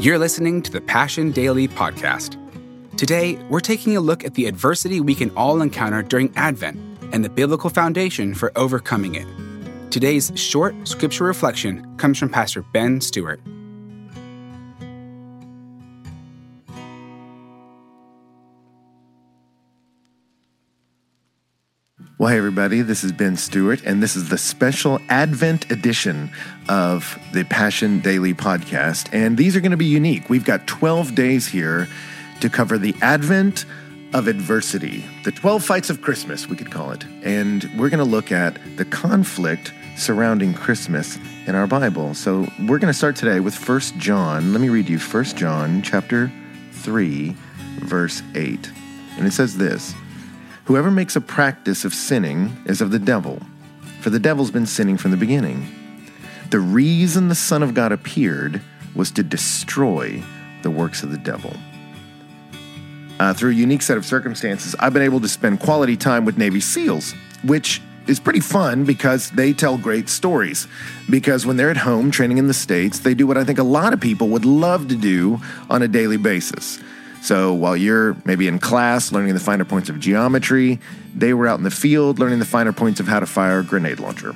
You're listening to the Passion Daily Podcast. Today, we're taking a look at the adversity we can all encounter during Advent and the biblical foundation for overcoming it. Today's short scripture reflection comes from Pastor Ben Stuart. Well, hey, everybody, this is Ben Stuart, and this is the special Advent edition of the Passion Daily podcast. And these are going to be unique. We've got 12 days here to cover the Advent of adversity, the 12 fights of Christmas, we could call it. And we're going to look at the conflict surrounding Christmas in our Bible. So we're going to start today with 1 John. Let me read you 1 John chapter 3, verse 8. And it says this. Whoever makes a practice of sinning is of the devil, for the devil's been sinning from the beginning. The reason the Son of God appeared was to destroy the works of the devil. Uh, through a unique set of circumstances, I've been able to spend quality time with Navy SEALs, which is pretty fun because they tell great stories. Because when they're at home training in the States, they do what I think a lot of people would love to do on a daily basis. So while you're maybe in class learning the finer points of geometry, they were out in the field learning the finer points of how to fire a grenade launcher.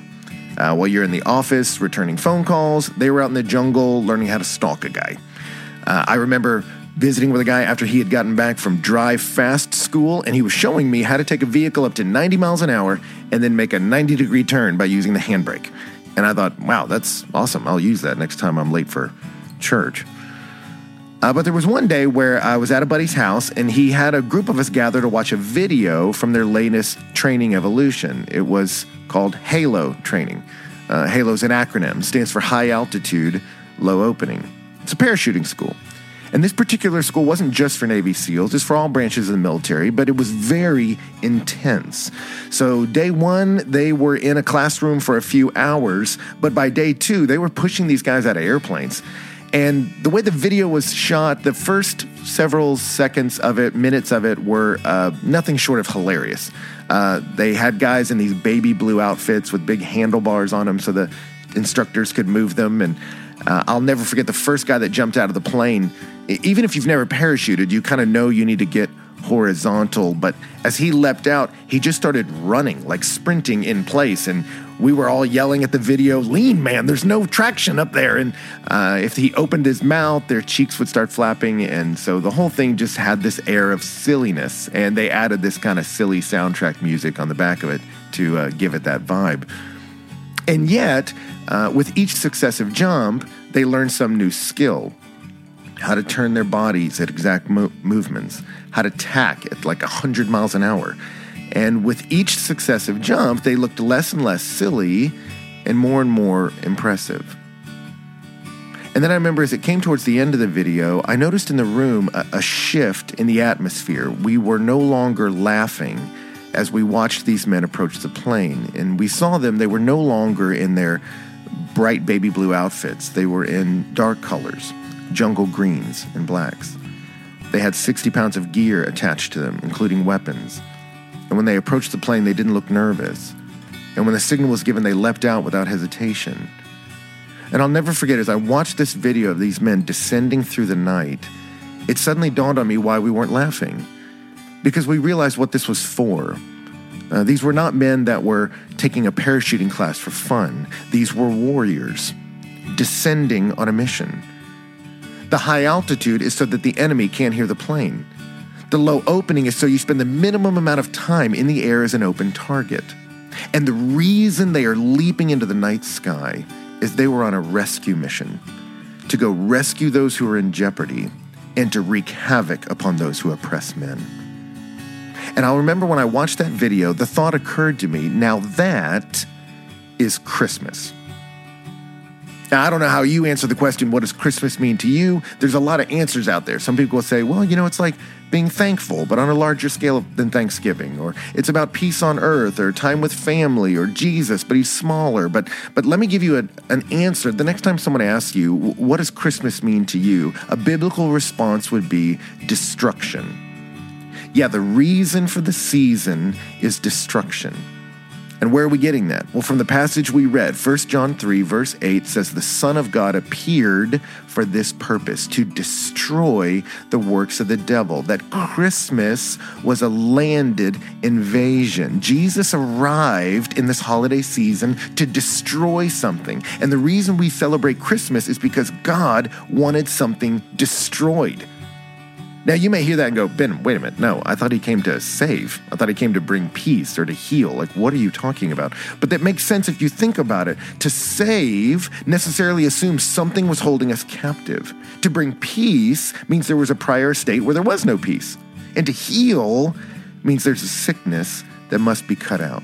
Uh, while you're in the office returning phone calls, they were out in the jungle learning how to stalk a guy. Uh, I remember visiting with a guy after he had gotten back from drive fast school, and he was showing me how to take a vehicle up to 90 miles an hour and then make a 90 degree turn by using the handbrake. And I thought, wow, that's awesome. I'll use that next time I'm late for church. Uh, but there was one day where I was at a buddy's house and he had a group of us gather to watch a video from their latest training evolution. It was called HALO training. Uh, HALO is an acronym, stands for High Altitude Low Opening. It's a parachuting school. And this particular school wasn't just for Navy SEALs, it's for all branches of the military, but it was very intense. So, day one, they were in a classroom for a few hours, but by day two, they were pushing these guys out of airplanes. And the way the video was shot, the first several seconds of it, minutes of it, were uh, nothing short of hilarious. Uh, they had guys in these baby blue outfits with big handlebars on them so the instructors could move them. And uh, I'll never forget the first guy that jumped out of the plane. Even if you've never parachuted, you kind of know you need to get horizontal. But as he leapt out, he just started running, like sprinting in place. And we were all yelling at the video, lean man, there's no traction up there. And uh, if he opened his mouth, their cheeks would start flapping. And so the whole thing just had this air of silliness. And they added this kind of silly soundtrack music on the back of it to uh, give it that vibe. And yet, uh, with each successive jump, they learned some new skill how to turn their bodies at exact mo- movements, how to tack at like 100 miles an hour. And with each successive jump, they looked less and less silly and more and more impressive. And then I remember as it came towards the end of the video, I noticed in the room a, a shift in the atmosphere. We were no longer laughing as we watched these men approach the plane. And we saw them, they were no longer in their bright baby blue outfits, they were in dark colors jungle greens and blacks. They had 60 pounds of gear attached to them, including weapons. And when they approached the plane, they didn't look nervous. And when the signal was given, they leapt out without hesitation. And I'll never forget as I watched this video of these men descending through the night, it suddenly dawned on me why we weren't laughing. Because we realized what this was for. Uh, these were not men that were taking a parachuting class for fun, these were warriors descending on a mission. The high altitude is so that the enemy can't hear the plane. The low opening is so you spend the minimum amount of time in the air as an open target. And the reason they are leaping into the night sky is they were on a rescue mission to go rescue those who are in jeopardy and to wreak havoc upon those who oppress men. And I'll remember when I watched that video, the thought occurred to me now that is Christmas. Now, I don't know how you answer the question, what does Christmas mean to you? There's a lot of answers out there. Some people will say, well, you know, it's like being thankful, but on a larger scale than Thanksgiving, or it's about peace on earth, or time with family, or Jesus, but he's smaller. But but let me give you a, an answer. The next time someone asks you, what does Christmas mean to you? A biblical response would be destruction. Yeah, the reason for the season is destruction. And where are we getting that? Well, from the passage we read, 1 John 3, verse 8 says, The Son of God appeared for this purpose, to destroy the works of the devil. That Christmas was a landed invasion. Jesus arrived in this holiday season to destroy something. And the reason we celebrate Christmas is because God wanted something destroyed. Now, you may hear that and go, Ben, wait a minute. No, I thought he came to save. I thought he came to bring peace or to heal. Like, what are you talking about? But that makes sense if you think about it. To save necessarily assumes something was holding us captive. To bring peace means there was a prior state where there was no peace. And to heal means there's a sickness that must be cut out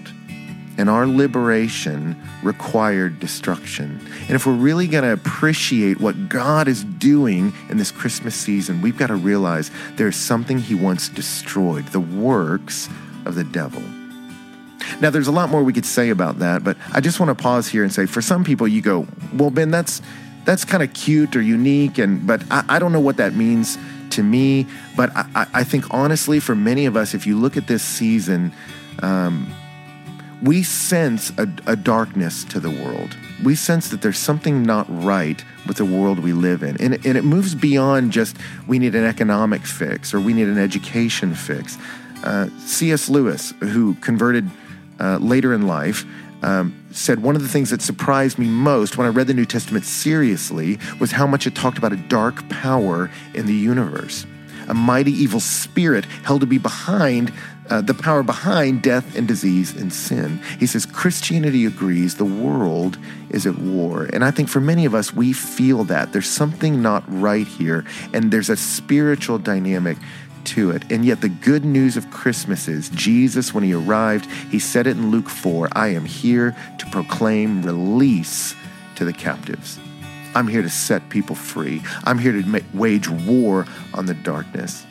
and our liberation required destruction. And if we're really going to appreciate what God is doing in this Christmas season, we've got to realize there's something He wants destroyed the works of the devil. Now, there's a lot more we could say about that, but I just want to pause here and say for some people, you go, well, Ben, that's. That's kind of cute or unique, and but I, I don't know what that means to me. But I, I think honestly, for many of us, if you look at this season, um, we sense a, a, darkness to the world. We sense that there's something not right with the world we live in. And, and it moves beyond just we need an economic fix or we need an education fix. Uh, C.S. Lewis, who converted uh, later in life, um, said one of the things that surprised me most when I read the New Testament seriously was how much it talked about a dark power in the universe. A mighty evil spirit held to be behind uh, the power behind death and disease and sin. He says Christianity agrees the world is at war. And I think for many of us, we feel that. There's something not right here, and there's a spiritual dynamic to it. And yet, the good news of Christmas is Jesus, when he arrived, he said it in Luke 4 I am here to proclaim release to the captives. I'm here to set people free. I'm here to wage war on the darkness.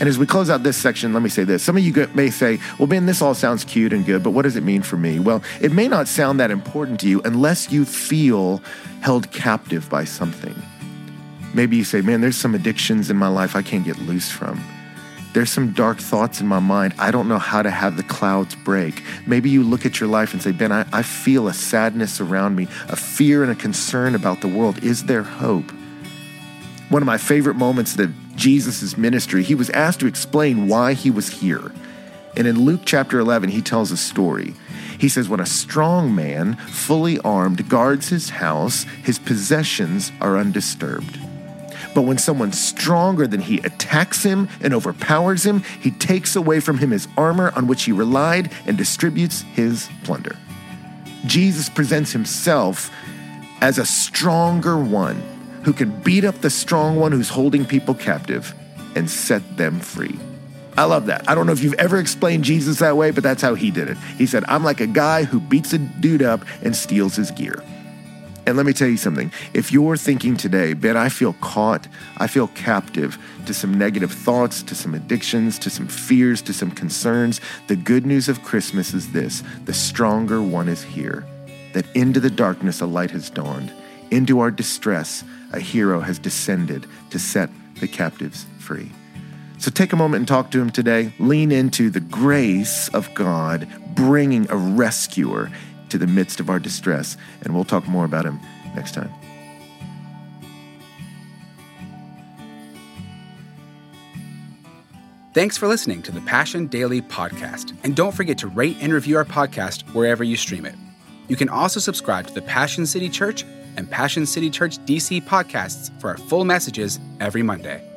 And as we close out this section, let me say this. Some of you may say, well, Ben, this all sounds cute and good, but what does it mean for me? Well, it may not sound that important to you unless you feel held captive by something. Maybe you say, man, there's some addictions in my life I can't get loose from. There's some dark thoughts in my mind. I don't know how to have the clouds break. Maybe you look at your life and say, Ben, I, I feel a sadness around me, a fear and a concern about the world. Is there hope? One of my favorite moments that Jesus' ministry, he was asked to explain why he was here. And in Luke chapter 11, he tells a story. He says, When a strong man, fully armed, guards his house, his possessions are undisturbed. But when someone stronger than he attacks him and overpowers him, he takes away from him his armor on which he relied and distributes his plunder. Jesus presents himself as a stronger one who can beat up the strong one who's holding people captive and set them free. I love that. I don't know if you've ever explained Jesus that way, but that's how he did it. He said, I'm like a guy who beats a dude up and steals his gear. And let me tell you something. If you're thinking today, Ben, I feel caught, I feel captive to some negative thoughts, to some addictions, to some fears, to some concerns, the good news of Christmas is this the stronger one is here, that into the darkness a light has dawned. Into our distress, a hero has descended to set the captives free. So take a moment and talk to him today. Lean into the grace of God bringing a rescuer to the midst of our distress. And we'll talk more about him next time. Thanks for listening to the Passion Daily Podcast. And don't forget to rate and review our podcast wherever you stream it. You can also subscribe to the Passion City Church and Passion City Church DC podcasts for our full messages every Monday.